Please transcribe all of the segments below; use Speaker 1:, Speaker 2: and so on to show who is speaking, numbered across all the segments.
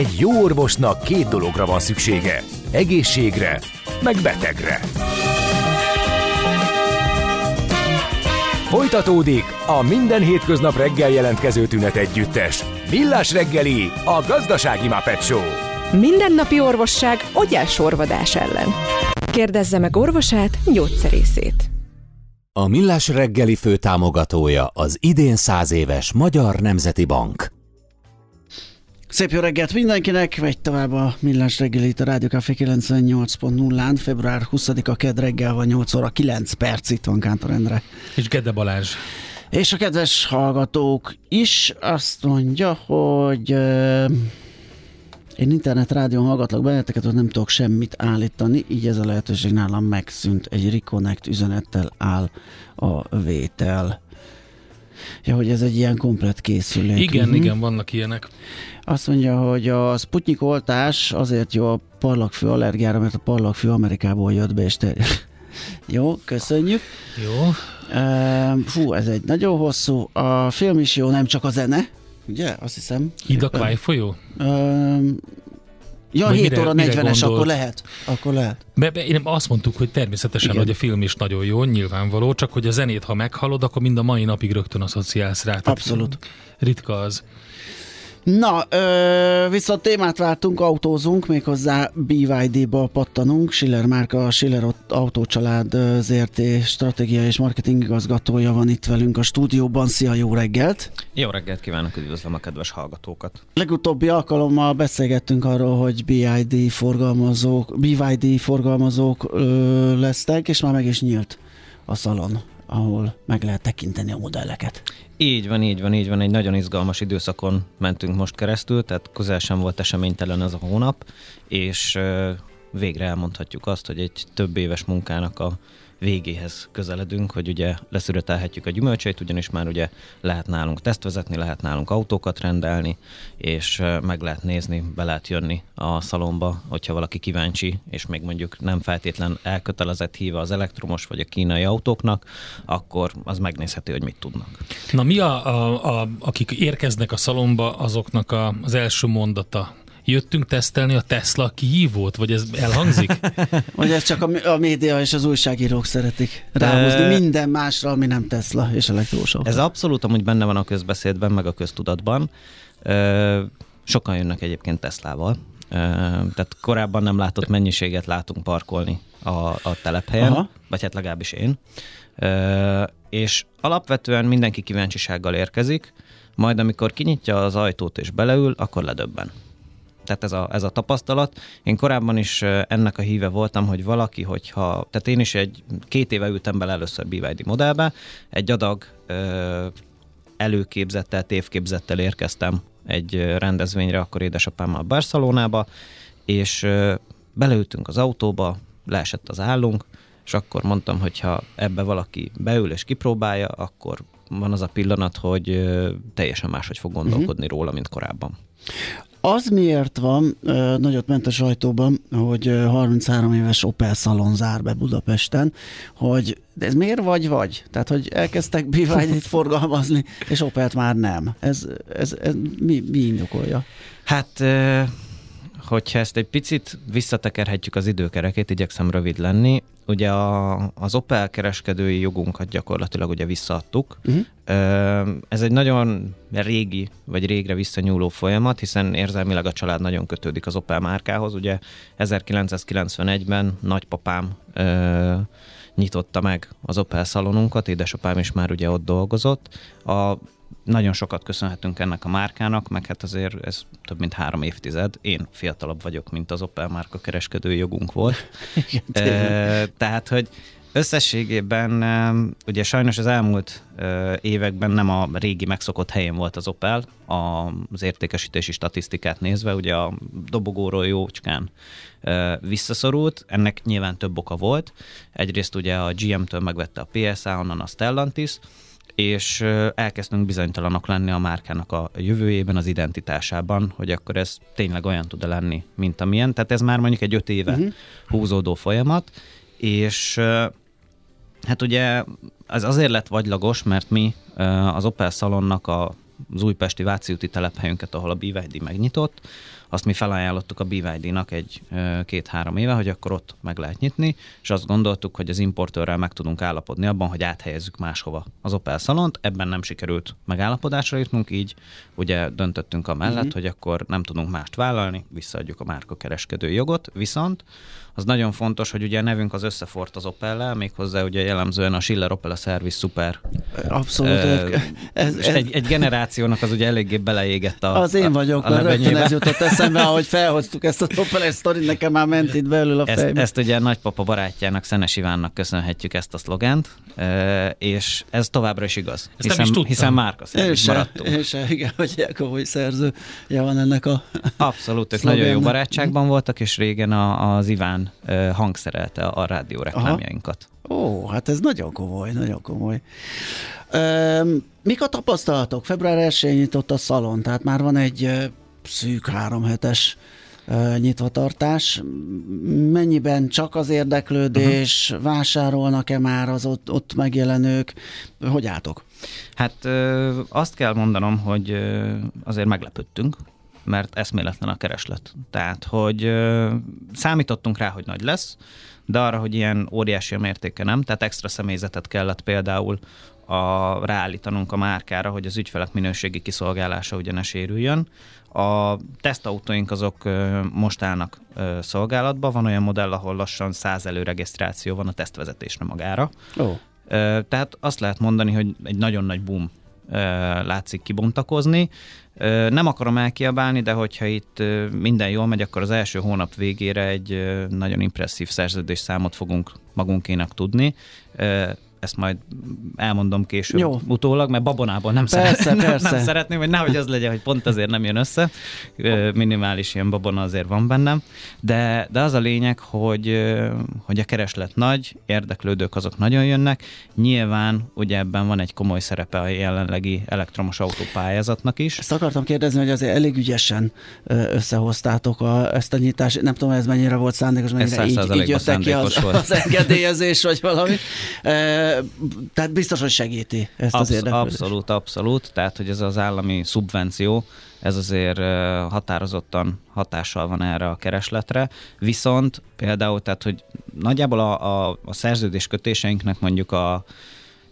Speaker 1: Egy jó orvosnak két dologra van szüksége. Egészségre, meg betegre. Folytatódik a minden hétköznap reggel jelentkező tünet együttes. Millás reggeli, a gazdasági Muppet Show.
Speaker 2: Mindennapi orvosság sorvadás ellen. Kérdezze meg orvosát, gyógyszerészét.
Speaker 3: A Millás reggeli főtámogatója az idén száz éves Magyar Nemzeti Bank.
Speaker 4: Szép jó reggelt mindenkinek, vegy tovább a Millás reggelit a Rádió Café 98.0-án, február 20-a ked reggel van 8 óra 9 perc, itt van Kántor Endre.
Speaker 5: És Gede Balázs.
Speaker 4: És a kedves hallgatók is azt mondja, hogy uh, én internet rádión hallgatlak benneteket, hogy nem tudok semmit állítani, így ez a lehetőség nálam megszűnt. Egy Reconnect üzenettel áll a vétel. Ja, hogy ez egy ilyen komplet készülék.
Speaker 5: Igen, uh-huh. igen, vannak ilyenek.
Speaker 4: Azt mondja, hogy a Sputnik oltás azért jó a parlagfő allergiára, mert a parlagfő Amerikából jött be és terjed. jó, köszönjük.
Speaker 5: Jó.
Speaker 4: Uh, fú, ez egy nagyon hosszú. A film is jó, nem csak a zene, ugye? Azt hiszem.
Speaker 5: Hidakvály folyó?
Speaker 4: Uh, Ja, Vagy 7 mire, óra 40-es, akkor lehet. Akkor lehet.
Speaker 5: Be, be, én azt mondtuk, hogy természetesen, Igen. hogy a film is nagyon jó, nyilvánvaló, csak hogy a zenét, ha meghalod, akkor mind a mai napig rögtön asszociálsz rá.
Speaker 4: Abszolút.
Speaker 5: Ritka az.
Speaker 4: Na, ö, viszont témát váltunk, autózunk, méghozzá BYD-ba pattanunk. Schiller márka, a Schiller autócsalád ZRT stratégia és marketing igazgatója van itt velünk a stúdióban. Szia, jó reggelt!
Speaker 6: Jó reggelt kívánok, üdvözlöm a kedves hallgatókat!
Speaker 4: Legutóbbi alkalommal beszélgettünk arról, hogy BYD forgalmazók, BYD forgalmazók ö, lesznek, és már meg is nyílt a szalon ahol meg lehet tekinteni a modelleket.
Speaker 6: Így van, így van, így van. Egy nagyon izgalmas időszakon mentünk most keresztül, tehát közel sem volt eseménytelen ez a hónap, és végre elmondhatjuk azt, hogy egy több éves munkának a végéhez közeledünk, hogy ugye leszüretelhetjük a gyümölcseit, ugyanis már ugye lehet nálunk tesztvezetni, lehet nálunk autókat rendelni, és meg lehet nézni, be lehet jönni a szalomba, hogyha valaki kíváncsi, és még mondjuk nem feltétlen elkötelezett híve az elektromos vagy a kínai autóknak, akkor az megnézheti, hogy mit tudnak.
Speaker 5: Na mi a, a, a akik érkeznek a szalomba, azoknak a, az első mondata, jöttünk tesztelni a Tesla kihívót, vagy ez elhangzik?
Speaker 4: vagy ez csak a, a média és az újságírók szeretik ráhozni minden másra, ami nem Tesla és elektrós
Speaker 6: Ez abszolút amúgy benne van a közbeszédben, meg a köztudatban. Sokan jönnek egyébként Teslával. Tehát korábban nem látott mennyiséget látunk parkolni a, a telephelyen, Aha. vagy hát legalábbis én. És alapvetően mindenki kíváncsisággal érkezik, majd amikor kinyitja az ajtót és beleül, akkor ledöbben tehát ez a, ez a tapasztalat. Én korábban is ennek a híve voltam, hogy valaki, hogyha, tehát én is egy két éve ültem bele először BYD modellbe, egy adag ö, előképzettel, tévképzettel érkeztem egy rendezvényre, akkor édesapámmal Barcelonába, és ö, beleültünk az autóba, leesett az állunk, és akkor mondtam, hogy ha ebbe valaki beül és kipróbálja, akkor van az a pillanat, hogy teljesen máshogy fog gondolkodni uh-huh. róla, mint korábban.
Speaker 4: Az miért van, nagyot ment a sajtóban, hogy 33 éves Opel szalon zár be Budapesten, hogy de ez miért vagy vagy? Tehát, hogy elkezdtek biványit forgalmazni, és Opelt már nem. Ez, ez, ez mi, mi indokolja?
Speaker 6: Hát hogyha ezt egy picit visszatekerhetjük az időkerekét, igyekszem rövid lenni, ugye a, az Opel kereskedői jogunkat gyakorlatilag ugye visszaadtuk. Uh-huh. Ez egy nagyon régi, vagy régre visszanyúló folyamat, hiszen érzelmileg a család nagyon kötődik az Opel márkához. Ugye 1991-ben nagypapám ö, nyitotta meg az Opel szalonunkat, édesapám is már ugye ott dolgozott. A nagyon sokat köszönhetünk ennek a márkának, meg hát azért ez több mint három évtized. Én fiatalabb vagyok, mint az Opel márka kereskedő jogunk volt. E, tehát, hogy összességében ugye sajnos az elmúlt években nem a régi megszokott helyén volt az Opel, az értékesítési statisztikát nézve, ugye a dobogóról jócskán visszaszorult, ennek nyilván több oka volt. Egyrészt ugye a GM-től megvette a PSA, onnan a Stellantis, és elkezdtünk bizonytalanok lenni a márkának a jövőjében, az identitásában, hogy akkor ez tényleg olyan tud-e lenni, mint amilyen. Tehát ez már mondjuk egy öt éve uh-huh. húzódó folyamat, és hát ugye az azért lett vagylagos, mert mi az Opel szalonnak a az újpesti Váci úti telephelyünket, ahol a BYD megnyitott, azt mi felajánlottuk a BYD-nak egy két-három éve, hogy akkor ott meg lehet nyitni, és azt gondoltuk, hogy az importőrrel meg tudunk állapodni abban, hogy áthelyezzük máshova az Opel szalont. Ebben nem sikerült megállapodásra jutnunk, így ugye döntöttünk a mellett, uh-huh. hogy akkor nem tudunk mást vállalni, visszaadjuk a márka kereskedő jogot, viszont az nagyon fontos, hogy ugye a nevünk az összefort az Opel-lel, méghozzá ugye jellemzően a Schiller Opel a Service Super.
Speaker 4: Abszolút. Uh,
Speaker 6: ez, ez, egy, egy generációnak az ugye eléggé beleégett a
Speaker 4: Az én vagyok, a, a rögtön ez jutott eszembe, ahogy felhoztuk ezt a Opel sztorit, nekem már ment itt belül a
Speaker 6: fejbe. Ezt, ezt ugye a nagypapa barátjának, Szenes Ivánnak köszönhetjük ezt a szlogent, és ez továbbra is igaz.
Speaker 5: Ezt hiszen,
Speaker 6: is hiszen Márka
Speaker 4: én maradtunk. Én se, igen, hogy komoly szerzője van ennek a
Speaker 6: Abszolút, ők nagyon jó barátságban voltak, és régen a, az Iván hangszerelte a rádió reklámjainkat.
Speaker 4: Ó, hát ez nagyon komoly, nagyon komoly. Üm, mik a tapasztalatok? Február 1 nyitott a szalon, tehát már van egy szűk három hetes nyitvatartás. Mennyiben csak az érdeklődés, uh-huh. vásárolnak-e már az ott, ott megjelenők? Hogy álltok?
Speaker 6: Hát azt kell mondanom, hogy azért meglepődtünk, mert eszméletlen a kereslet. Tehát, hogy számítottunk rá, hogy nagy lesz, de arra, hogy ilyen óriási a mértéke nem, tehát extra személyzetet kellett például a, ráállítanunk a márkára, hogy az ügyfelek minőségi kiszolgálása ugye ne sérüljön. A tesztautóink azok most állnak szolgálatban, van olyan modell, ahol lassan 100 előregisztráció van a tesztvezetésre magára.
Speaker 4: Oh.
Speaker 6: Tehát azt lehet mondani, hogy egy nagyon nagy boom látszik kibontakozni. Nem akarom elkiabálni, de hogyha itt minden jól megy, akkor az első hónap végére egy nagyon impresszív szerződés számot fogunk magunkénak tudni ezt majd elmondom később Jó. utólag, mert babonában nem, persze, szeretném, persze. nem szeretném, hogy nehogy az legyen, hogy pont azért nem jön össze. Minimális ilyen babona azért van bennem. De, de az a lényeg, hogy, hogy a kereslet nagy, érdeklődők azok nagyon jönnek. Nyilván ugye ebben van egy komoly szerepe a jelenlegi elektromos autópályázatnak is.
Speaker 4: Ezt akartam kérdezni, hogy azért elég ügyesen összehoztátok a, ezt a nyitást. Nem tudom, ez mennyire volt szándékos, mennyire így, így jöttek ki az, az engedélyezés, vagy valami tehát biztos, hogy segíti ezt Absz- az érdeklődést.
Speaker 6: Abszolút, abszolút. Tehát, hogy ez az állami szubvenció, ez azért határozottan hatással van erre a keresletre. Viszont például, tehát, hogy nagyjából a, a, a szerződés kötéseinknek mondjuk a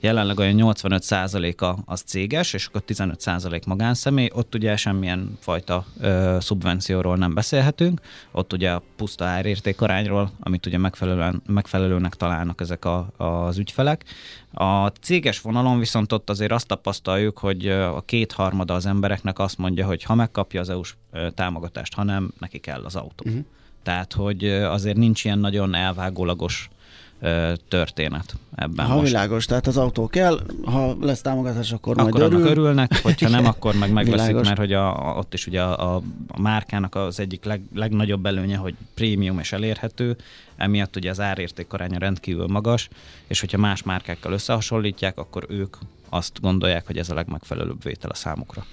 Speaker 6: jelenleg olyan 85%-a az céges, és akkor 15% magánszemély, ott ugye semmilyen fajta ö, szubvencióról nem beszélhetünk, ott ugye a puszta árérték arányról, amit ugye megfelelően, megfelelőnek találnak ezek a, az ügyfelek. A céges vonalon viszont ott azért azt tapasztaljuk, hogy a kétharmada az embereknek azt mondja, hogy ha megkapja az EU-s támogatást, ha nem, neki kell az autó. Uh-huh. Tehát, hogy azért nincs ilyen nagyon elvágólagos történet ebben
Speaker 4: Ha most. világos, tehát az autó kell, ha lesz támogatás, akkor,
Speaker 6: akkor
Speaker 4: majd örül.
Speaker 6: örülnek, hogyha nem, akkor meg megveszik, mert hogy a, a, ott is ugye a, a, a márkának az egyik leg, legnagyobb előnye, hogy prémium és elérhető, emiatt ugye az árérték aránya rendkívül magas, és hogyha más márkákkal összehasonlítják, akkor ők azt gondolják, hogy ez a legmegfelelőbb vétel a számukra.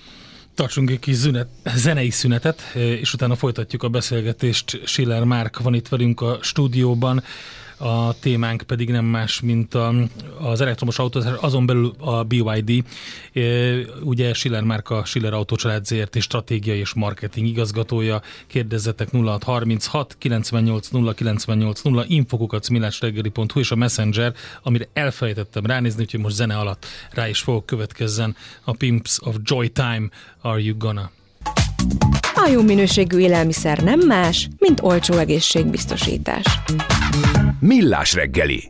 Speaker 5: Tartsunk egy kis zünet, zenei szünetet, és utána folytatjuk a beszélgetést. Schiller Márk van itt velünk a stúdióban a témánk pedig nem más, mint a, az elektromos autózás, azon belül a BYD, ugye Schiller Márka, Schiller Autócsalád ZRT stratégiai és marketing igazgatója, kérdezzetek 0636 98 0 98 0 infokukat és a Messenger, amire elfelejtettem ránézni, úgyhogy most zene alatt rá is fogok következzen a Pimps of Joy Time, Are You Gonna?
Speaker 2: A jó minőségű élelmiszer nem más, mint olcsó egészségbiztosítás.
Speaker 1: Millás reggeli.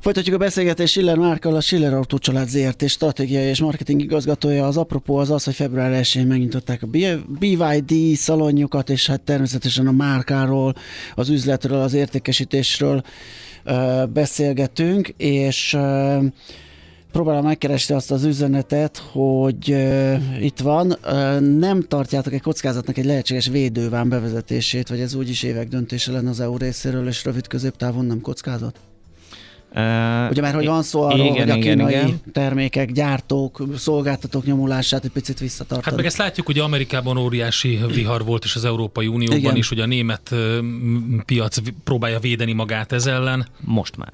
Speaker 4: Folytatjuk a beszélgetést Schiller Márkal, a Schiller Autócsalád ZRT stratégiai és marketing igazgatója. Az apropó az az, hogy február 1-én megnyitották a BYD szalonjukat, és hát természetesen a márkáról, az üzletről, az értékesítésről beszélgetünk, és próbálom megkeresni azt az üzenetet, hogy uh, itt van, uh, nem tartjátok egy kockázatnak egy lehetséges védőván bevezetését, vagy ez úgyis évek döntése lenne az EU részéről, és rövid középtávon nem kockázat? Uh, Ugye már, hogy van szó arról, igen, hogy a kínai igen, igen. termékek, gyártók, szolgáltatók nyomulását egy picit visszatartani.
Speaker 5: Hát meg ezt látjuk, hogy Amerikában óriási vihar volt, és az Európai Unióban igen. is, hogy a német piac próbálja védeni magát ez ellen.
Speaker 6: Most már.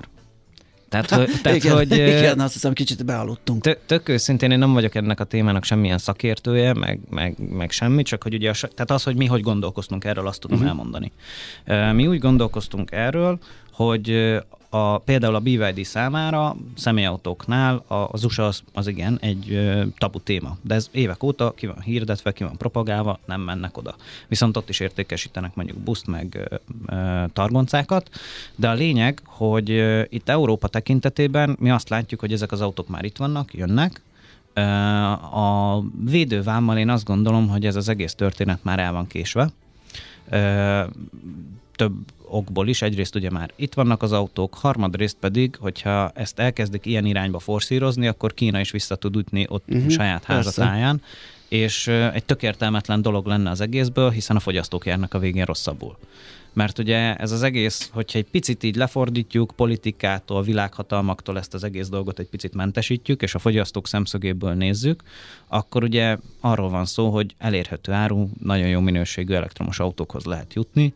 Speaker 6: Tehát, hogy, tehát,
Speaker 4: igen,
Speaker 6: hogy
Speaker 4: igen, azt hiszem kicsit bealudtunk.
Speaker 6: Tök őszintén én nem vagyok ennek a témának semmilyen szakértője, meg, meg, meg semmi, csak hogy ugye a, tehát az, hogy mi hogy gondolkoztunk erről, azt tudom uh-huh. elmondani. Mi úgy gondolkoztunk erről, hogy a, például a BYD számára személyautóknál az USA az, az igen egy tabu téma, de ez évek óta ki van hirdetve, ki van propagálva, nem mennek oda. Viszont ott is értékesítenek mondjuk buszt meg ö, targoncákat, de a lényeg, hogy itt Európa tekintetében mi azt látjuk, hogy ezek az autók már itt vannak, jönnek, a védővámmal én azt gondolom, hogy ez az egész történet már el van késve. Több okból is. Egyrészt ugye már itt vannak az autók, harmadrészt pedig, hogyha ezt elkezdik ilyen irányba forszírozni, akkor Kína is vissza tud ütni ott uh-huh, saját házatáján, és egy tökértelmetlen dolog lenne az egészből, hiszen a fogyasztók járnak a végén rosszabbul. Mert ugye ez az egész, hogyha egy picit így lefordítjuk politikától, világhatalmaktól ezt az egész dolgot egy picit mentesítjük, és a fogyasztók szemszögéből nézzük, akkor ugye arról van szó, hogy elérhető áru, nagyon jó minőségű elektromos autókhoz lehet jutni,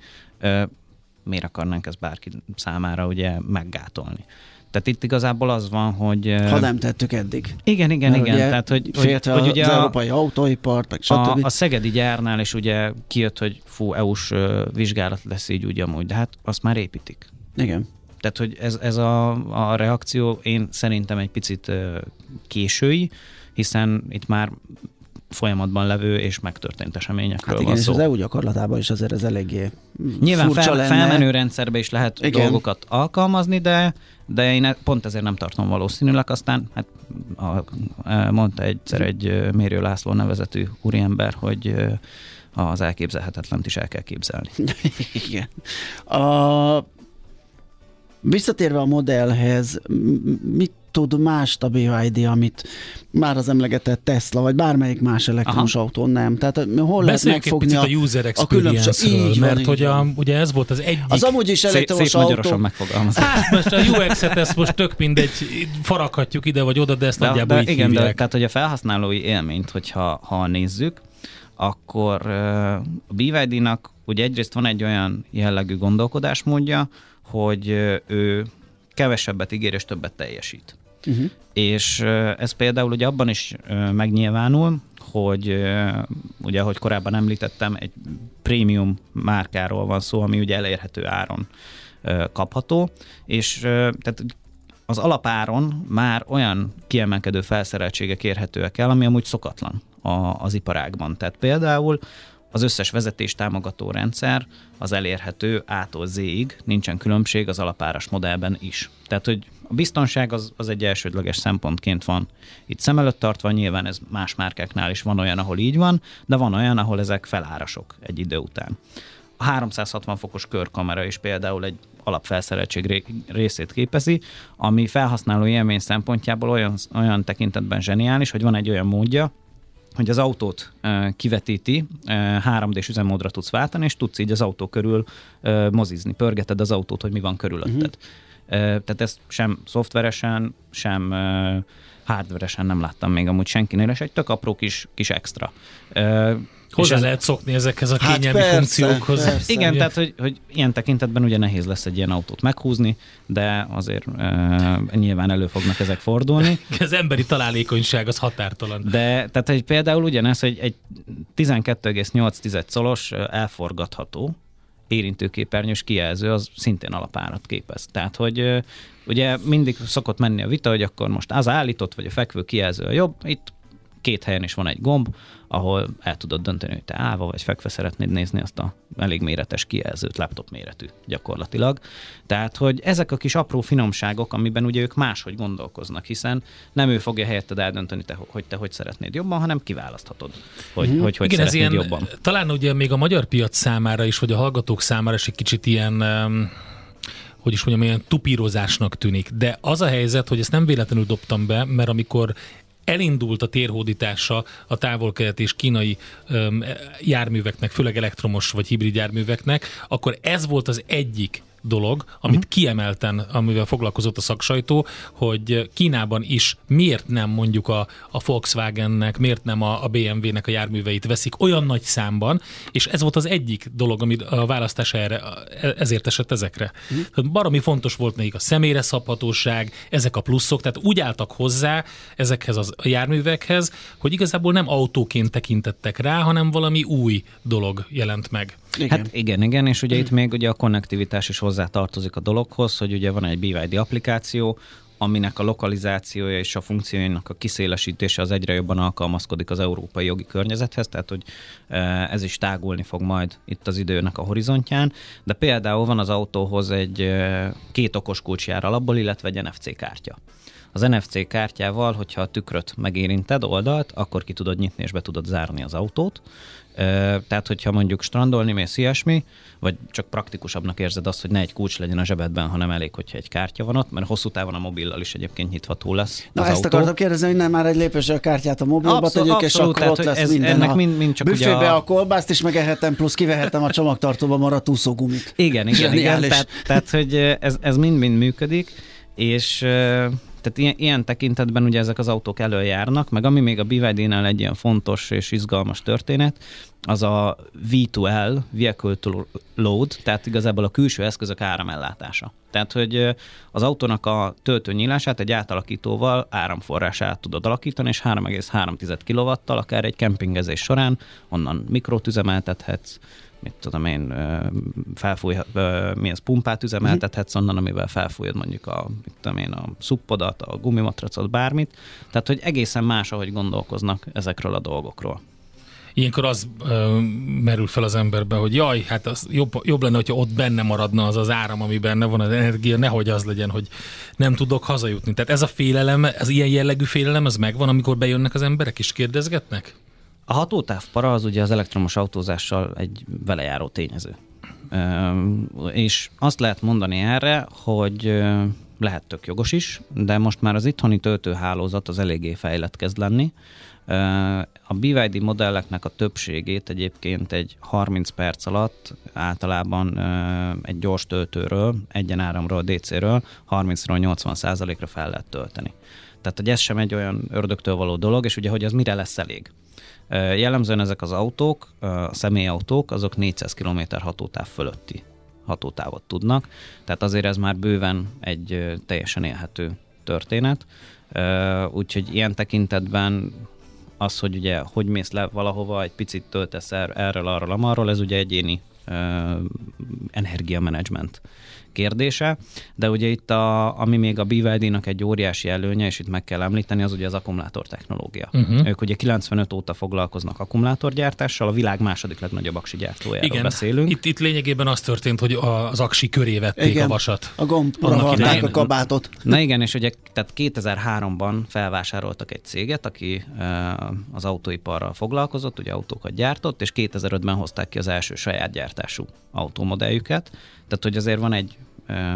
Speaker 6: miért akarnánk ezt bárki számára ugye meggátolni. Tehát itt igazából az van, hogy...
Speaker 4: Ha nem tettük eddig.
Speaker 6: Igen, igen, Mert igen. Tehát, hogy, hogy,
Speaker 4: hogy ugye az a, európai autóipart, meg
Speaker 6: stb. A, a szegedi gyárnál is ugye kijött, hogy fú, EU-s vizsgálat lesz így úgy amúgy, de hát azt már építik.
Speaker 4: Igen.
Speaker 6: Tehát, hogy ez, ez a, a reakció én szerintem egy picit késői, hiszen itt már folyamatban levő és megtörtént eseményekről hát igen, van szó.
Speaker 4: és az EU gyakorlatában is azért ez eléggé
Speaker 6: Nyilván fel, lenne. felmenő rendszerbe is lehet igen. dolgokat alkalmazni, de de én e- pont ezért nem tartom valószínűleg. Aztán hát a, e, mondta egyszer egy Mérő László nevezetű úriember, hogy az elképzelhetetlent is el kell képzelni.
Speaker 4: Igen. A, visszatérve a modellhez, mit tud más a BYD, amit már az emlegetett Tesla, vagy bármelyik más elektromos Aha. autó nem. Tehát hol lehet megfogni
Speaker 5: a, a user experience így mert van, hogy a, ugye ez volt az egyik...
Speaker 4: Az amúgy is elektromos
Speaker 6: szép, szép autó. megfogalmaz.
Speaker 5: Hát most a UX-et ezt most tök mindegy, faraghatjuk ide vagy oda, de ezt de, nagyjából de, így igen, hívják.
Speaker 6: de, tehát hogy a felhasználói élményt, hogyha ha nézzük, akkor a BYD-nak ugye egyrészt van egy olyan jellegű gondolkodásmódja, hogy ő kevesebbet ígér és többet teljesít. Uh-huh. És ez például ugye abban is megnyilvánul, hogy ugye, ahogy korábban említettem, egy prémium márkáról van szó, ami ugye elérhető áron kapható, és tehát az alapáron már olyan kiemelkedő felszereltségek érhetőek el, ami amúgy szokatlan az iparágban. Tehát például az összes vezetés támogató rendszer az elérhető A-tól Z-ig, nincsen különbség az alapáras modellben is. Tehát, hogy a biztonság az, az egy elsődleges szempontként van itt szem előtt tartva, nyilván ez más márkáknál is van olyan, ahol így van, de van olyan, ahol ezek felárasok egy idő után. A 360 fokos körkamera is például egy alapfelszereltség részét képezi, ami felhasználó élmény szempontjából olyan, olyan tekintetben zseniális, hogy van egy olyan módja, hogy az autót kivetíti, uh, 3D-s üzemmódra tudsz váltani, és tudsz így az autó körül mozizni, pörgeted az autót, hogy mi van körülötted. Uh-huh. Tehát ezt sem szoftveresen, sem hardveresen nem láttam még amúgy senkinél, és egy tök apró kis, kis extra.
Speaker 5: Hozzá ez, lehet szokni ezekhez a hát kényelmi persze, funkciókhoz.
Speaker 6: Persze, Igen, ugye? tehát hogy, hogy ilyen tekintetben ugye nehéz lesz egy ilyen autót meghúzni, de azért e, nyilván elő fognak ezek fordulni.
Speaker 5: Az emberi találékonyság az határtalan.
Speaker 6: De tehát hogy például ugyanez, hogy egy 12,8 colos elforgatható, érintőképernyős kijelző az szintén alapárat képez. Tehát, hogy ugye mindig szokott menni a vita, hogy akkor most az állított, vagy a fekvő kijelző a jobb. Itt két helyen is van egy gomb, ahol el tudod dönteni, hogy te állva vagy fekve szeretnéd nézni azt a elég méretes kijelzőt, laptop méretű gyakorlatilag. Tehát, hogy ezek a kis apró finomságok, amiben ugye ők máshogy gondolkoznak, hiszen nem ő fogja helyetted eldönteni, te, hogy te hogy szeretnéd jobban, hanem kiválaszthatod, hogy mm-hmm. hogy, hogy Igen, ez ilyen, jobban.
Speaker 5: Talán ugye még a magyar piac számára is, vagy a hallgatók számára is egy kicsit ilyen um hogy is mondjam, ilyen tupírozásnak tűnik. De az a helyzet, hogy ezt nem véletlenül dobtam be, mert amikor elindult a térhódítása a távol és kínai járműveknek, főleg elektromos vagy hibrid járműveknek, akkor ez volt az egyik dolog, amit uh-huh. kiemelten, amivel foglalkozott a szaksajtó, hogy Kínában is miért nem mondjuk a, a Volkswagennek, miért nem a, a BMW-nek a járműveit veszik olyan nagy számban, és ez volt az egyik dolog, amit a választás erre, ezért esett ezekre. Uh-huh. Tehát baromi fontos volt nekik a személyre szabhatóság, ezek a pluszok, tehát úgy álltak hozzá ezekhez a járművekhez, hogy igazából nem autóként tekintettek rá, hanem valami új dolog jelent meg.
Speaker 6: Igen. Hát igen, igen, és ugye itt még ugye a konnektivitás is hozzá tartozik a dologhoz, hogy ugye van egy BYD applikáció, aminek a lokalizációja és a funkcióinak a kiszélesítése az egyre jobban alkalmazkodik az európai jogi környezethez, tehát hogy e, ez is tágulni fog majd itt az időnek a horizontján, de például van az autóhoz egy e, két okos kulcs jár alapból, illetve egy NFC kártya. Az NFC kártyával, hogyha a tükröt megérinted oldalt, akkor ki tudod nyitni és be tudod zárni az autót, tehát, hogyha mondjuk strandolni mész ilyesmi, vagy csak praktikusabbnak érzed azt, hogy ne egy kulcs legyen a zsebedben, hanem elég, hogyha egy kártya van ott, mert hosszú távon a mobillal is egyébként nyitható lesz.
Speaker 4: Na, ezt autó. akartam kérdezni, hogy nem már egy lépésre a kártyát a mobilba abszolút, tegyük, és akkor tehát, ott lesz ez, minden. Ennek mind, mind csak büfébe a... a kolbászt is megehetem, plusz kivehetem a csomagtartóba maradt úszógumit.
Speaker 6: Igen, igen, igen. Tehát, tehát, hogy ez, ez mind-mind működik, és tehát ilyen, ilyen tekintetben ugye ezek az autók előjárnak, meg ami még a BYD-nál egy ilyen fontos és izgalmas történet, az a V2L, Vehicle to Load, tehát igazából a külső eszközök áramellátása. Tehát, hogy az autónak a töltőnyílását egy átalakítóval áramforrását tudod alakítani, és 3,3 kw akár egy kempingezés során onnan mikrot üzemeltethetsz, mit tudom én, felfúj, mi az pumpát üzemeltethetsz onnan, amivel felfújod mondjuk a, mit tudom én, a szuppodat, a gumimatracot, bármit. Tehát, hogy egészen más, ahogy gondolkoznak ezekről a dolgokról.
Speaker 5: Ilyenkor az ö, merül fel az emberbe, hogy jaj, hát az jobb, jobb lenne, hogyha ott benne maradna az az áram, ami benne van, az energia, nehogy az legyen, hogy nem tudok hazajutni. Tehát ez a félelem, az ilyen jellegű félelem, az megvan, amikor bejönnek az emberek és kérdezgetnek?
Speaker 6: A hatótávpara az ugye az elektromos autózással egy velejáró tényező. És azt lehet mondani erre, hogy lehet tök jogos is, de most már az itthoni töltőhálózat az eléggé fejlett kezd lenni. A BYD modelleknek a többségét egyébként egy 30 perc alatt általában egy gyors töltőről, egyen áramról, DC-ről 30-ról 80 ra fel lehet tölteni. Tehát, hogy ez sem egy olyan ördögtől való dolog, és ugye, hogy az mire lesz elég. Jellemzően ezek az autók, a személyautók, azok 400 km hatótáv fölötti hatótávot tudnak, tehát azért ez már bőven egy teljesen élhető történet. Úgyhogy ilyen tekintetben az, hogy ugye hogy mész le valahova, egy picit töltesz er, erről, arról, amarról, ez ugye egyéni energiamenedzsment kérdése, de ugye itt, a, ami még a BYD-nak egy óriási előnye, és itt meg kell említeni, az ugye az akkumulátor technológia. Uh-huh. Ők ugye 95 óta foglalkoznak akkumulátorgyártással, a világ második legnagyobb aksi gyártójáról Igen. beszélünk.
Speaker 5: Itt, itt lényegében az történt, hogy az aksi köré vették igen. a vasat.
Speaker 4: A gombra a kabátot.
Speaker 6: Na igen, és ugye tehát 2003-ban felvásároltak egy céget, aki az autóiparral foglalkozott, ugye autókat gyártott, és 2005-ben hozták ki az első saját gyártású automodelljüket. Tehát, hogy azért van egy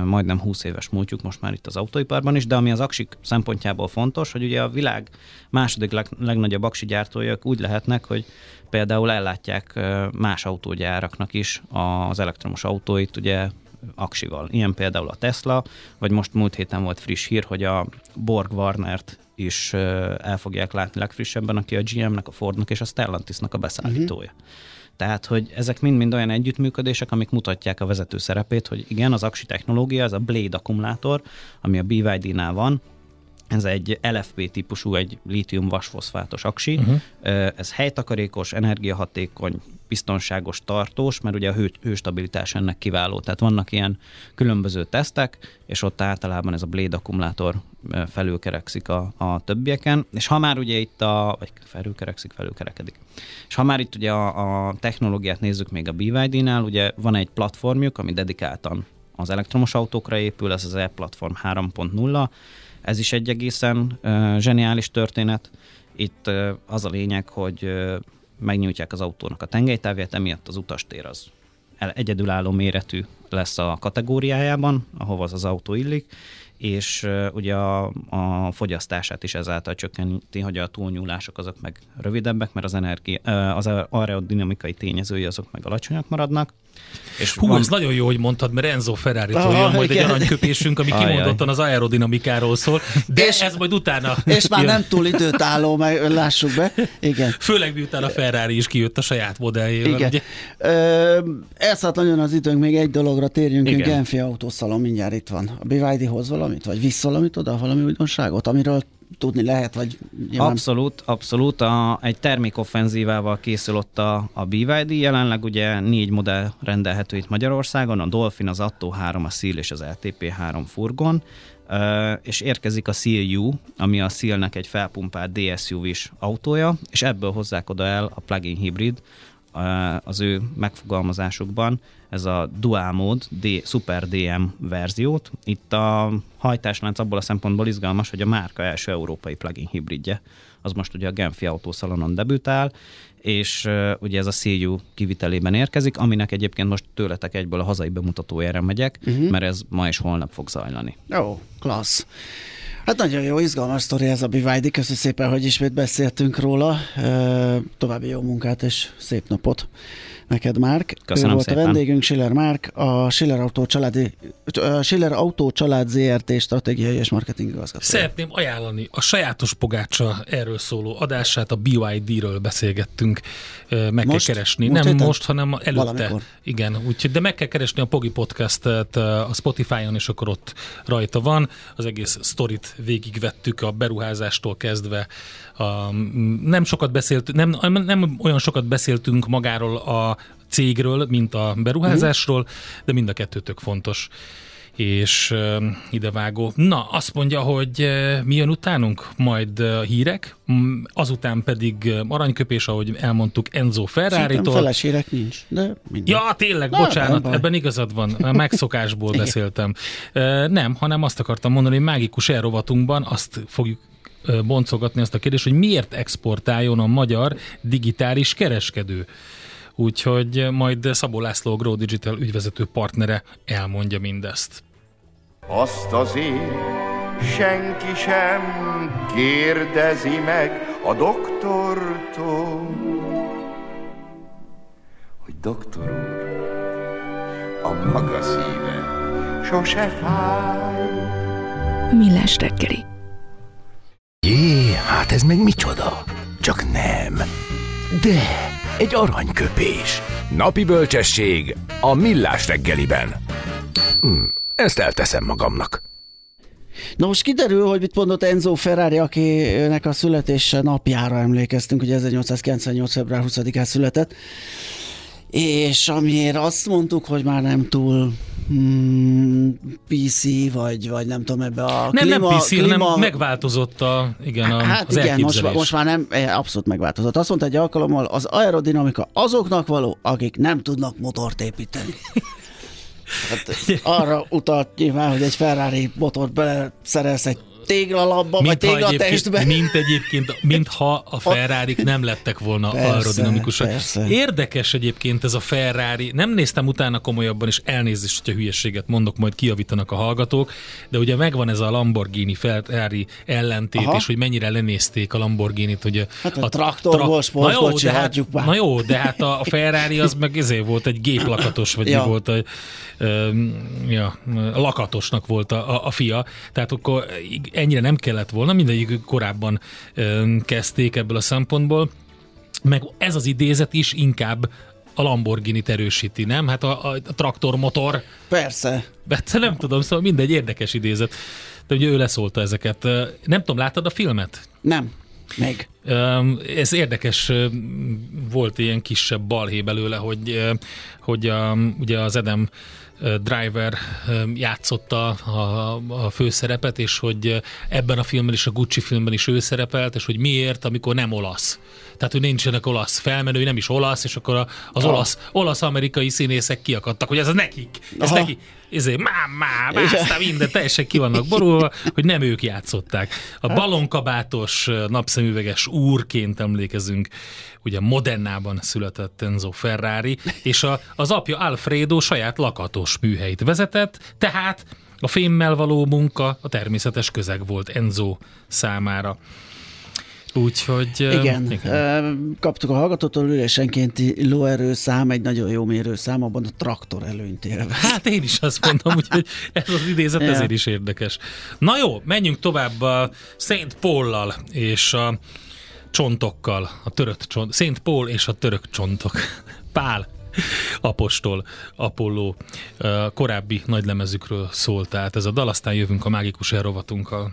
Speaker 6: majdnem 20 éves múltjuk most már itt az autóiparban is, de ami az aksik szempontjából fontos, hogy ugye a világ második leg, legnagyobb aksi gyártója úgy lehetnek, hogy például ellátják más autógyáraknak is az elektromos autóit, ugye aksival. Ilyen például a Tesla, vagy most múlt héten volt friss hír, hogy a Borg Warnert is el fogják látni legfrissebben, aki a GM-nek, a Fordnak és a Stellantisnak a beszállítója. Uh-huh. Tehát, hogy ezek mind-mind olyan együttműködések, amik mutatják a vezető szerepét, hogy igen, az aksi technológia, ez a Blade akkumulátor, ami a BYD-nál van, ez egy LFP típusú, egy lítium vasfoszfátos aksi. Uh-huh. Ez helytakarékos, energiahatékony, biztonságos, tartós, mert ugye a hő, hőstabilitás ennek kiváló. Tehát vannak ilyen különböző tesztek, és ott általában ez a blade akkumulátor felülkerekszik a, a többieken, és ha már ugye itt a, vagy felülkerekszik, felülkerekedik. És ha már itt ugye a, a technológiát nézzük még a BYD-nál, ugye van egy platformjuk, ami dedikáltan az elektromos autókra épül, ez az e-platform 3.0, ez is egy egészen uh, zseniális történet. Itt uh, az a lényeg, hogy uh, megnyújtják az autónak a tengelytávját, emiatt az utastér az egyedülálló méretű lesz a kategóriájában, ahova az az autó illik, és ugye a, a fogyasztását is ezáltal csökkenti, hogy a túlnyúlások azok meg rövidebbek, mert az, energia, az aerodinamikai tényezői azok meg alacsonyak maradnak.
Speaker 5: És Hú, van... ez nagyon jó, hogy mondtad, mert Enzo ferrari ah, jön majd igen. egy aranyköpésünk, ami kimondottan az aerodinamikáról szól, de és, ez majd utána.
Speaker 4: És már nem túl időtálló, meg lássuk be. Igen.
Speaker 5: Főleg miután a Ferrari is kijött a saját modelljével. Igen. Ugye?
Speaker 4: elszállt nagyon az időnk, még egy dologra térjünk, Igen. Genfi autószalon mindjárt itt van. A BYD-hoz valamit, vagy visz valamit oda, valami újdonságot, amiről tudni lehet, vagy
Speaker 6: nyilván... Abszolút, abszolút. A, egy termékoffenzívával készül ott a, a BYD. Jelenleg ugye négy modell rendelhető itt Magyarországon, a Dolphin, az Atto 3, a Seal és az LTP 3 furgon. És érkezik a Seal U, ami a Seal-nek egy felpumpált DSUV-s autója, és ebből hozzák oda el a plug-in hibrid, az ő megfogalmazásukban ez a dual mód, D, Super DM verziót. Itt a hajtáslánc abból a szempontból izgalmas, hogy a márka első európai plugin hibridje, az most ugye a Genfi autószalonon debütál, és uh, ugye ez a CU kivitelében érkezik, aminek egyébként most tőletek egyből a hazai bemutatójára megyek, uh-huh. mert ez ma és holnap fog zajlani.
Speaker 4: Jó, klassz. Hát nagyon jó, izgalmas sztori ez a BYD. Köszönöm szépen, hogy ismét beszéltünk róla. További jó munkát és szép napot neked, Márk.
Speaker 6: Köszönöm
Speaker 4: ő volt
Speaker 6: szépen.
Speaker 4: a vendégünk, Schiller Márk, a Schiller Autó, családi, Schiller Autó család ZRT stratégiai és marketing igazgató.
Speaker 5: Szeretném ajánlani a sajátos pogácsa erről szóló adását, a BYD-ről beszélgettünk, meg most? kell keresni. Most Nem héten? most, hanem előtte. Valamikor. Igen, úgyhogy, de meg kell keresni a Pogi Podcastet a Spotify-on, és akkor ott rajta van. Az egész sztorit végigvettük a beruházástól kezdve. A, nem sokat beszéltünk, nem, nem olyan sokat beszéltünk magáról a cégről, mint a beruházásról, de mind a kettő tök fontos és uh, idevágó. Na, azt mondja, hogy uh, mi jön utánunk? Majd uh, hírek, azután pedig aranyköpés, ahogy elmondtuk, Enzo Ferrari-tól.
Speaker 4: feles hírek nincs, de
Speaker 5: minden. Ja, tényleg, Na, bocsánat, nem ebben igazad van, megszokásból beszéltem. Nem, hanem azt akartam mondani, hogy mágikus elrovatunkban azt fogjuk boncogatni azt a kérdést, hogy miért exportáljon a magyar digitális kereskedő. Úgyhogy majd Szabó László Grow Digital ügyvezető partnere elmondja mindezt.
Speaker 7: Azt azért senki sem kérdezi meg a doktortól, hogy doktor úr, a maga szíve sose fáj.
Speaker 2: Millás reggeli.
Speaker 1: Jé, hát ez meg micsoda? Csak nem. De, egy aranyköpés. Napi bölcsesség a millás reggeliben. Hm, ezt elteszem magamnak.
Speaker 4: Na most kiderül, hogy mit mondott Enzo Ferrari, akinek a születése napjára emlékeztünk, hogy 1898. február 20-án született, és amiért azt mondtuk, hogy már nem túl hmm, PC, vagy, vagy nem tudom, ebbe a
Speaker 5: nem,
Speaker 4: klíma...
Speaker 5: Nem PC, klíma... hanem megváltozott a, igen, a,
Speaker 4: hát
Speaker 5: az
Speaker 4: igen, most, most már nem, eh, abszolút megváltozott. Azt mondta egy alkalommal, az aerodinamika azoknak való, akik nem tudnak motort építeni. Hát arra utalt nyilván, hogy egy Ferrari motort beleszerelsz egy téglalapba, mint vagy téglatestbe.
Speaker 5: Mint egyébként, mintha a ferrari nem lettek volna persze, aerodinamikusak. Persze. Érdekes egyébként ez a Ferrari, nem néztem utána komolyabban, és elnézést, hogyha hülyeséget mondok, majd kiavítanak a hallgatók, de ugye megvan ez a Lamborghini Ferrari ellentét, Aha. és hogy mennyire lenézték a Lamborghini-t, hogy
Speaker 4: hát a, a traktorból tra- na jó,
Speaker 5: de hát,
Speaker 4: már.
Speaker 5: na jó, de hát a Ferrari az meg ezért volt egy géplakatos, vagy ja. mi volt a, ja, lakatosnak volt a, a fia, tehát akkor ennyire nem kellett volna, mindegyik korábban kezdték ebből a szempontból, meg ez az idézet is inkább a Lamborghini-t erősíti, nem? Hát a, a, a traktormotor.
Speaker 4: Persze.
Speaker 5: Persze, nem tudom, szóval mindegy érdekes idézet. De ugye ő leszólta ezeket. Nem tudom, láttad a filmet?
Speaker 4: Nem. Meg.
Speaker 5: Ez érdekes, volt ilyen kisebb balhé belőle, hogy, hogy a, ugye az Edem Driver játszotta a, a főszerepet, és hogy ebben a filmben is, a Gucci filmben is ő szerepelt, és hogy miért, amikor nem olasz. Tehát, hogy nincsenek olasz felmenői, nem is olasz, és akkor az ah. olasz, olasz-amerikai színészek kiakadtak, hogy ez az nekik, ez neki, ezért má, má, má, aztán minden teljesen ki vannak borulva, hogy nem ők játszották. A hát- balonkabátos, napszemüveges úrként emlékezünk, ugye Modennában született Enzo Ferrari, és a, az apja Alfredo saját lakatos műhelyt vezetett, tehát a fémmel való munka a természetes közeg volt Enzo számára. Úgyhogy...
Speaker 4: Igen, igen. kaptuk a hallgatótól ülésenkénti lóerőszám, egy nagyon jó mérőszám, abban a traktor előnyt élve.
Speaker 5: Hát én is azt mondom, úgyhogy ez az idézet ja. ezért is érdekes. Na jó, menjünk tovább a Szent Póllal és a csontokkal, a törött csont, Szent Pól és a török csontok. Pál, apostol, Apolló korábbi nagylemezükről szólt, tehát ez a dal, aztán jövünk a mágikus elrovatunkkal.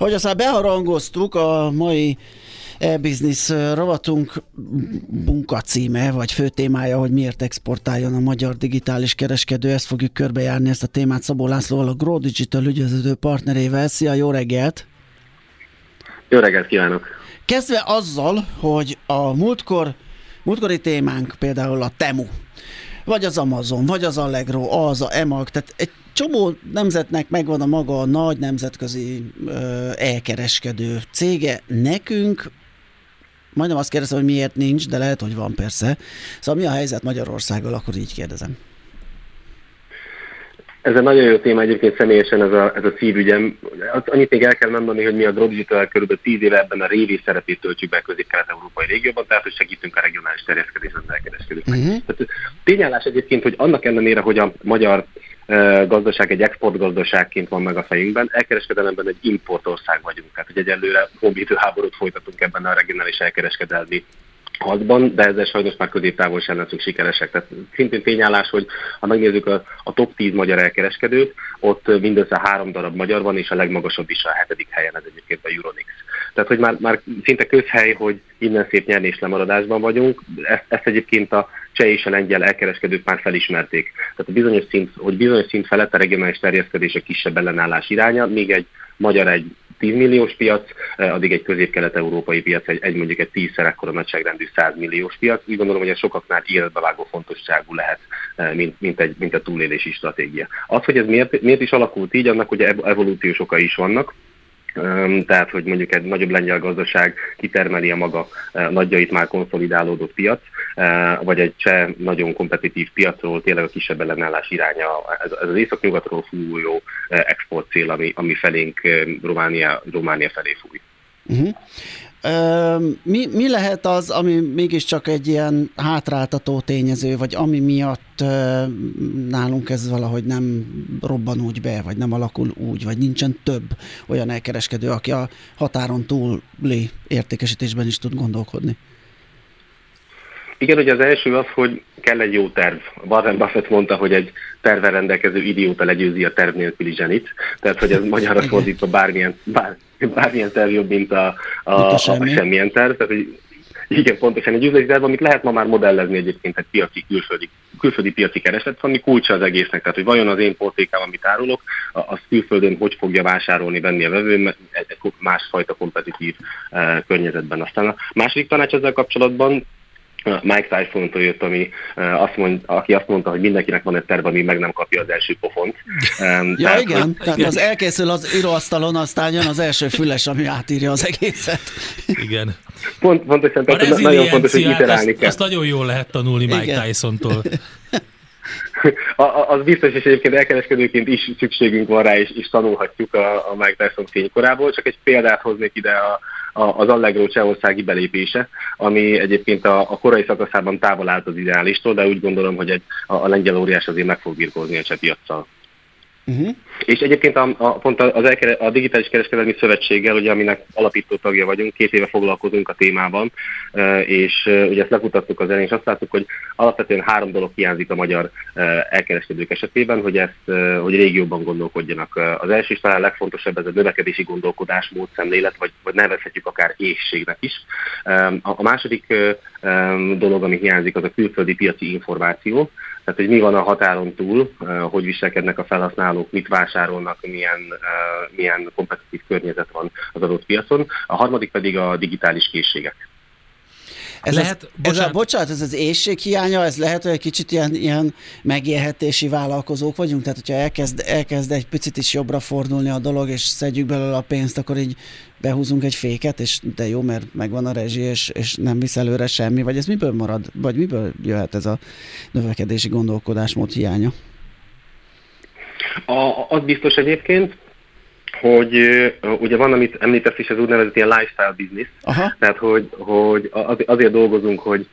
Speaker 4: Hogy aztán beharangoztuk a mai e-business rovatunk munkacíme, vagy fő témája, hogy miért exportáljon a magyar digitális kereskedő. Ezt fogjuk körbejárni, ezt a témát Szabó Lászlóval, a Grow Digital ügyvezető partnerével. Szia, jó reggelt!
Speaker 8: Jó reggelt kívánok!
Speaker 4: Kezdve azzal, hogy a múltkor, múltkori témánk például a Temu, vagy az Amazon, vagy az Allegro, az a Emag, tehát egy csomó nemzetnek megvan a maga nagy nemzetközi ö, elkereskedő cége. Nekünk majdnem azt kérdezem, hogy miért nincs, de lehet, hogy van persze. Szóval mi a helyzet Magyarországgal, akkor így kérdezem.
Speaker 8: Ez egy nagyon jó téma egyébként személyesen ez a, ez a szívügyem. Annyit még el kell mondani, hogy mi a Drop Digital kb. 10 éve ebben a révi szerepét töltjük be közép-kelet-európai régióban, tehát hogy segítünk a regionális terjeszkedésben az elkereskedőknek. Uh-huh. Tehát tényállás egyébként, hogy annak ellenére, hogy a magyar gazdaság egy exportgazdaságként van meg a fejünkben, elkereskedelemben egy importország vagyunk. Tehát, hogy egyelőre hobbítő háborút folytatunk ebben a regionális elkereskedelmi harcban, de ezzel sajnos már középtávol sem leszünk sikeresek. Tehát szintén tényállás, hogy ha megnézzük a, a top 10 magyar elkereskedőt, ott mindössze három darab magyar van, és a legmagasabb is a hetedik helyen, ez egyébként a Euronix. Tehát, hogy már, már szinte közhely, hogy innen szép nyernés lemaradásban vagyunk, ezt, ezt egyébként a cseh és a lengyel elkereskedők már felismerték. Tehát a bizonyos szint, hogy bizonyos szint felett a regionális terjeszkedés a kisebb ellenállás iránya, még egy magyar egy 10 milliós piac, eh, addig egy közép-kelet-európai piac, egy, egy mondjuk egy 10 ekkora nagyságrendű 100 milliós piac. Úgy gondolom, hogy ez sokaknál életbevágó fontosságú lehet, eh, mint, mint, egy, mint a túlélési stratégia. Az, hogy ez miért, miért is alakult így, annak ugye evolúciós okai is vannak tehát hogy mondjuk egy nagyobb lengyel gazdaság kitermeli a maga nagyjait már konszolidálódott piac, vagy egy cseh nagyon kompetitív piacról tényleg a kisebb ellenállás iránya, ez, az észak-nyugatról fújó export cél, ami, ami felénk Románia, Románia felé fúj. Uh-huh
Speaker 4: mi, mi lehet az, ami mégiscsak egy ilyen hátráltató tényező, vagy ami miatt nálunk ez valahogy nem robban úgy be, vagy nem alakul úgy, vagy nincsen több olyan elkereskedő, aki a határon túli értékesítésben is tud gondolkodni?
Speaker 8: Igen, ugye az első az, hogy kell egy jó terv. Warren Buffett mondta, hogy egy terve rendelkező idióta legyőzi a terv nélküli zsenit. Tehát, hogy ez magyarra fordítva bármilyen, bár, bármilyen terv jobb, mint a, a, a, semmi. a semmilyen terv. Tehát, hogy igen, pontosan egy üzleti terv, amit lehet ma már modellezni egyébként egy piaci, külföldi, külföldi piaci kereslet, ami kulcsa az egésznek. Tehát, hogy vajon az én portékám, amit árulok, az külföldön hogy fogja vásárolni, venni a vevő, egy másfajta kompetitív uh, környezetben. Aztán a második tanács ezzel kapcsolatban Mike Tyson-tól jött, ami azt mond, aki azt mondta, hogy mindenkinek van egy terv, ami meg nem kapja az első pofont.
Speaker 4: ja, Tehát, igen, hogy, tehát igen. az elkészül az íróasztalon, aztán jön az első füles, ami átírja az egészet.
Speaker 5: Igen.
Speaker 8: Pont, pontosan, tehát nagyon fontos, hogy iterálni
Speaker 5: kell. Azt nagyon jól lehet tanulni Mike igen. Tyson-tól.
Speaker 8: az biztos, és egyébként elkereskedőként is szükségünk van rá, és, és tanulhatjuk a, a Mike Tyson fénykorából. Csak egy példát hoznék ide a, az Allegro csehországi belépése, ami egyébként a, a korai szakaszában távol állt az ideálistól, de úgy gondolom, hogy egy, a, a lengyel óriás azért meg fog birkózni a cseh piacsal. Uh-huh. És egyébként a, a, pont az elkere, a Digitális Kereskedelmi Szövetséggel, ugye, aminek alapító tagja vagyunk, két éve foglalkozunk a témában, és ugye ezt lefutattuk az elején, és azt láttuk, hogy alapvetően három dolog hiányzik a magyar elkereskedők esetében, hogy ezt, hogy régióban gondolkodjanak. Az első és talán a legfontosabb ez a növekedési gondolkodás, módszemlélet, vagy, vagy nevezhetjük akár éhségnek is. A második dolog, ami hiányzik, az a külföldi piaci információ, tehát, hogy mi van a határon túl, hogy viselkednek a felhasználók, mit vásárolnak, milyen, milyen kompetitív környezet van az adott piacon. A harmadik pedig a digitális készségek.
Speaker 4: Ez, lehet, az, bocsánat. ez a, bocsánat, ez az éjség hiánya, ez lehet, hogy egy kicsit ilyen, ilyen megélhetési vállalkozók vagyunk, tehát hogyha elkezd, elkezd egy picit is jobbra fordulni a dolog, és szedjük belőle a pénzt, akkor így behúzunk egy féket, és de jó, mert megvan a rezsi, és, és nem visz előre semmi, vagy ez miből marad, vagy miből jöhet ez a növekedési gondolkodásmód hiánya?
Speaker 8: A, az biztos egyébként, hogy ugye van, amit említesz is, az úgynevezett ilyen lifestyle business, Aha. tehát hogy, hogy azért dolgozunk, hogy,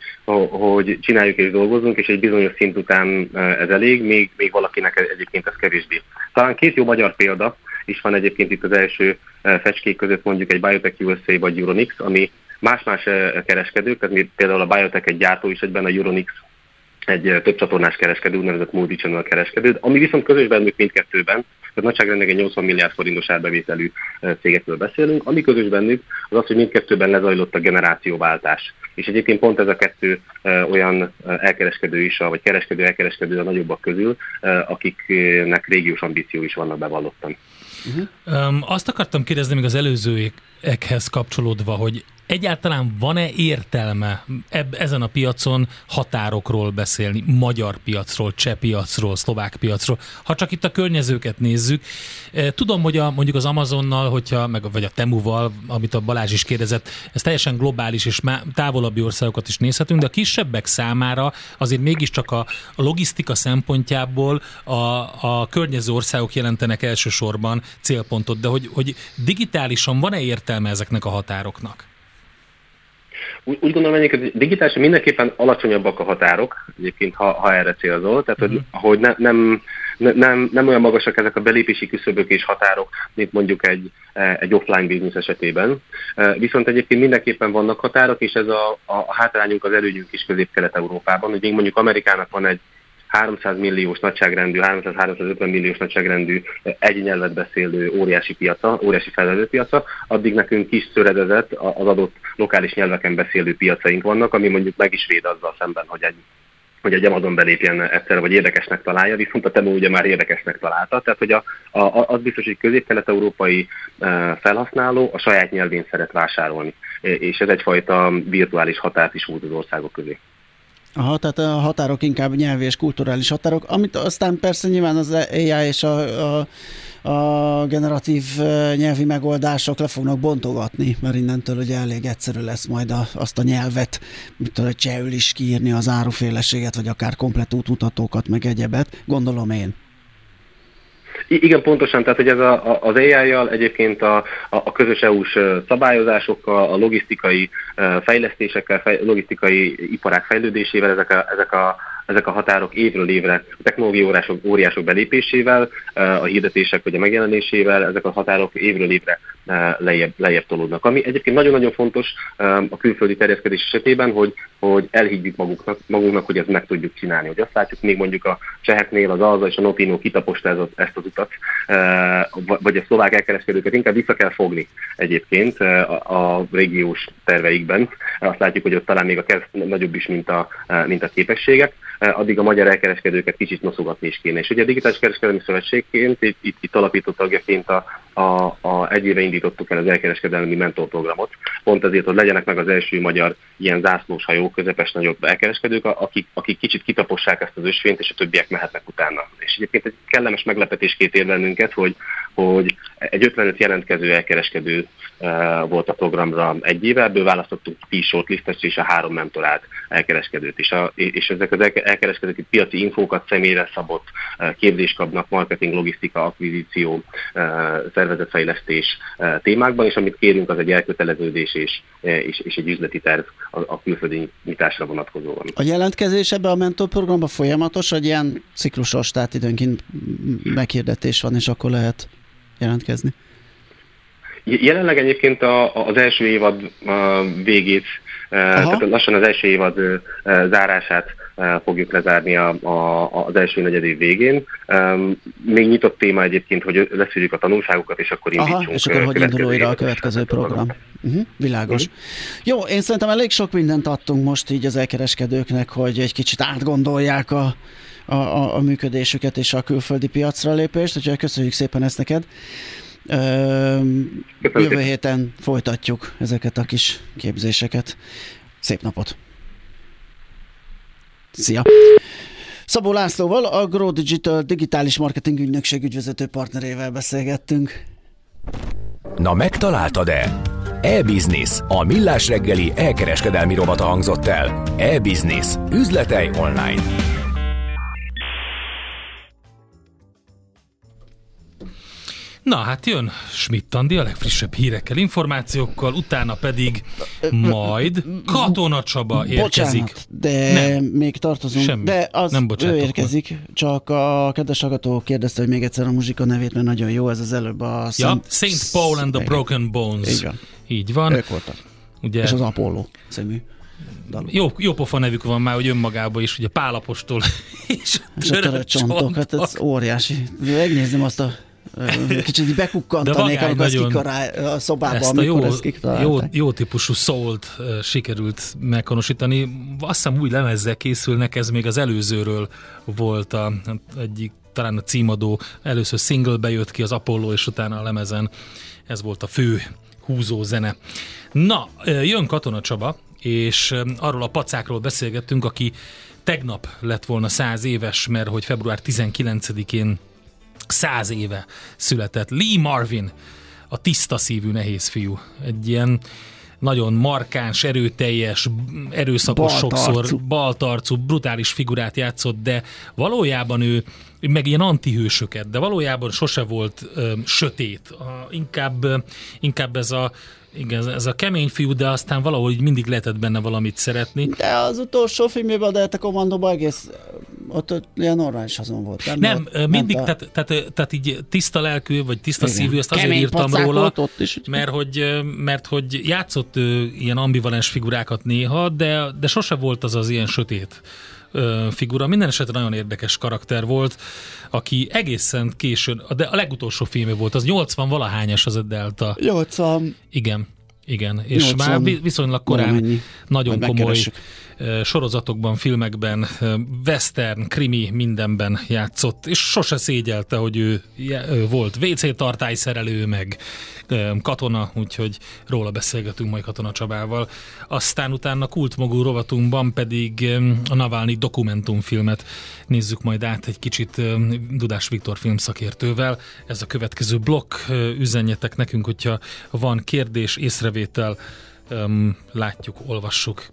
Speaker 8: hogy csináljuk és dolgozunk, és egy bizonyos szint után ez elég, még, még valakinek egyébként ez kevésbé. Talán két jó magyar példa is van egyébként itt az első fecskék között, mondjuk egy Biotech USA vagy Euronix, ami más-más kereskedők, tehát például a Biotech egy gyártó is egyben, a Euronix egy több csatornás kereskedő, úgynevezett multi-channel kereskedő, ami viszont közös bennük mindkettőben, tehát nagyságrendileg egy 80 milliárd forintos árbevételű cégekről beszélünk. Ami közös bennük, az az, hogy mindkettőben lezajlott a generációváltás. És egyébként pont ez a kettő olyan elkereskedő is, vagy kereskedő elkereskedő a nagyobbak közül, akiknek régiós ambíció is vannak bevallottan.
Speaker 5: Uh-huh. Um, azt akartam kérdezni még az előzőekhez kapcsolódva, hogy egyáltalán van-e értelme eb- ezen a piacon határokról beszélni, magyar piacról, cseh piacról, szlovák piacról, ha csak itt a környezőket nézzük. E, tudom, hogy a, mondjuk az Amazonnal, hogyha, meg, vagy a Temuval, amit a Balázs is kérdezett, ez teljesen globális és távolabbi országokat is nézhetünk, de a kisebbek számára azért mégiscsak a, a logisztika szempontjából a, a környező országok jelentenek elsősorban célpontot, de hogy, hogy digitálisan van-e értelme ezeknek a határoknak?
Speaker 8: Úgy, úgy gondolom egyébként, hogy digitálisan mindenképpen alacsonyabbak a határok, egyébként ha, ha erre célzol, tehát hogy, uh-huh. hogy ne, nem, ne, nem, nem olyan magasak ezek a belépési küszöbök és határok, mint mondjuk egy, egy offline biznisz esetében. Viszont egyébként mindenképpen vannak határok, és ez a, a, a hátrányunk, az előnyünk is közép-kelet-európában, hogy még mondjuk Amerikának van egy 300 milliós nagyságrendű, 300-350 milliós nagyságrendű egy nyelvet beszélő óriási piaca, óriási felelő piaca, addig nekünk kis szöredezett az adott lokális nyelveken beszélő piacaink vannak, ami mondjuk meg is véd azzal szemben, hogy egy hogy egy Amazon belépjen egyszer, vagy érdekesnek találja, viszont a Temu ugye már érdekesnek találta, tehát hogy a, a, az biztos, hogy közép-kelet-európai felhasználó a saját nyelvén szeret vásárolni, és ez egyfajta virtuális határt is húz az országok közé.
Speaker 4: Aha, tehát a határok inkább nyelvi és kulturális határok, amit aztán persze nyilván az AI és a, a, a generatív nyelvi megoldások le fognak bontogatni, mert innentől ugye elég egyszerű lesz majd a, azt a nyelvet, mit tudom, csehül is kiírni az áruféleséget, vagy akár komplet útmutatókat, meg egyebet, gondolom én.
Speaker 8: Igen, pontosan, tehát hogy ez a, az AI-jal egyébként a, a közös EU-s szabályozásokkal, a logisztikai fejlesztésekkel, fej, logisztikai iparák fejlődésével ezek a, ezek a ezek a határok évről évre a technológiai óriások, óriások belépésével, a hirdetések vagy a megjelenésével, ezek a határok évről évre lejjebb, lejjebb tolódnak. Ami egyébként nagyon-nagyon fontos a külföldi terjeszkedés esetében, hogy, hogy elhiggyük magunknak, magunknak, hogy ezt meg tudjuk csinálni. Hogy azt látjuk még mondjuk a cseheknél az Alza és a Notino kitaposta ez, ezt az utat, vagy a szlovák elkereskedőket inkább vissza kell fogni egyébként a, a régiós terveikben. Azt látjuk, hogy ott talán még a kezd nagyobb is, mint a, mint a képességek. Eh, addig a magyar elkereskedőket kicsit noszogatni is kéne. És ugye a Digitális Kereskedelmi Szövetségként, itt, itt, itt alapított tagjaként a, a, a, egy éve indítottuk el az elkereskedelmi mentorprogramot, pont azért, hogy legyenek meg az első magyar ilyen zászlós hajók, közepes nagyobb elkereskedők, akik, akik kicsit kitapossák ezt az ösvényt, és a többiek mehetnek utána. És egyébként egy kellemes meglepetésként ér bennünket, hogy, hogy egy 55 jelentkező elkereskedő uh, volt a programra egy éve, ebből választottuk 10 shortlistet és a három mentorált elkereskedőt is. A, és ezek az elkereskedők piaci infókat személyre szabott uh, képzést kapnak, marketing, logisztika, akvizíció, uh, szervezetfejlesztés témákban, és amit kérünk, az egy elköteleződés és, és, és egy üzleti terv a, a külföldi nyitásra vonatkozóan.
Speaker 4: A jelentkezés ebbe a mentorprogramba folyamatos, vagy ilyen ciklusos, tehát időnként meghirdetés van, és akkor lehet jelentkezni?
Speaker 8: Jelenleg egyébként a, az első évad végét, Aha. tehát lassan az első évad zárását fogjuk lezárni a, a, az első negyedév végén. Még nyitott téma egyébként, hogy leszűrjük a tanulságokat, és akkor indítsunk. Aha,
Speaker 4: és akkor hogy indul újra a következő program. Uh-huh, világos. Uh-huh. Jó, én szerintem elég sok mindent adtunk most így az elkereskedőknek, hogy egy kicsit átgondolják a, a, a, a működésüket és a külföldi piacra lépést, úgyhogy köszönjük szépen ezt neked. Ö, jövő héten folytatjuk ezeket a kis képzéseket. Szép napot! Szia! Szabó Lászlóval, a Grow Digital digitális marketing ügynökség ügyvezető partnerével beszélgettünk.
Speaker 1: Na megtaláltad-e? E-Business, a millás reggeli elkereskedelmi robata hangzott el. E-Business. Üzletei online.
Speaker 5: Na hát jön Schmidt Andi a legfrissebb hírekkel, információkkal, utána pedig majd Katona Csaba érkezik.
Speaker 4: Bocsánat, de nem. még tartozunk.
Speaker 5: Semmi.
Speaker 4: De az
Speaker 5: Nem
Speaker 4: ő érkezik,
Speaker 5: meg.
Speaker 4: csak a kedves hallgató kérdezte, hogy még egyszer a muzsika nevét, mert nagyon jó, ez az előbb a
Speaker 5: Ja. St. Paul and the Broken Bones.
Speaker 4: Így van.
Speaker 5: Így van.
Speaker 4: Ők voltak.
Speaker 5: Ugye,
Speaker 4: És az Apollo című daluk.
Speaker 5: jó, jó pofa nevük van már, hogy önmagában is, ugye Pálapostól és,
Speaker 4: És a törött csontok, hát ez óriási. Megnézem azt a kicsit bekukkantanék, amikor azt
Speaker 5: nagyon-
Speaker 4: kikarál a szobába,
Speaker 5: Ezt a jó,
Speaker 4: ezt
Speaker 5: jó, jó típusú szólt sikerült meghonosítani. Azt hiszem új lemezzel készülnek, ez még az előzőről volt a, egyik talán a címadó, először singlebe jött ki az Apollo, és utána a lemezen ez volt a fő húzó zene. Na, jön Katona Csaba, és arról a pacákról beszélgettünk, aki tegnap lett volna száz éves, mert hogy február 19-én száz éve született. Lee Marvin, a tiszta szívű nehéz fiú. Egy ilyen nagyon markáns, erőteljes, erőszakos
Speaker 4: Baltarcú.
Speaker 5: sokszor, baltarcú, brutális figurát játszott, de valójában ő meg ilyen antihősöket, de valójában sose volt ö, sötét. A, inkább, ö, inkább ez a igen, ez a kemény fiú, de aztán valahogy mindig lehetett benne valamit szeretni.
Speaker 4: De az utolsó filmjében, de a kommandóban egész ott, ott ilyen normális azon volt. Nem,
Speaker 5: Nem,
Speaker 4: Ott
Speaker 5: mindig,
Speaker 4: a-
Speaker 5: tehát, tehát, tehát így tiszta lelkű, vagy tiszta
Speaker 4: Igen.
Speaker 5: szívű, ezt azért
Speaker 4: Kemény
Speaker 5: írtam
Speaker 4: pacák
Speaker 5: róla,
Speaker 4: volt ott is, ugye?
Speaker 5: mert hogy, mert hogy játszott ő, ilyen ambivalens figurákat néha, de, de sose volt az az ilyen sötét figura. Minden esetre nagyon érdekes karakter volt, aki egészen későn, de a legutolsó filmje volt, az 80 valahányas az a Delta.
Speaker 4: 80,
Speaker 5: Igen, igen. És
Speaker 4: 80
Speaker 5: már vi- viszonylag korán nagyon komoly sorozatokban, filmekben, western, krimi, mindenben játszott, és sose szégyelte, hogy ő ö, volt WC tartályszerelő, meg katona, úgyhogy róla beszélgetünk majd Katona Csabával. Aztán utána kultmogul rovatunkban pedig a Navalnyi dokumentumfilmet nézzük majd át egy kicsit Dudás Viktor filmszakértővel. Ez a következő blokk, üzenjetek nekünk, hogyha van kérdés, észrevétel, látjuk, olvassuk,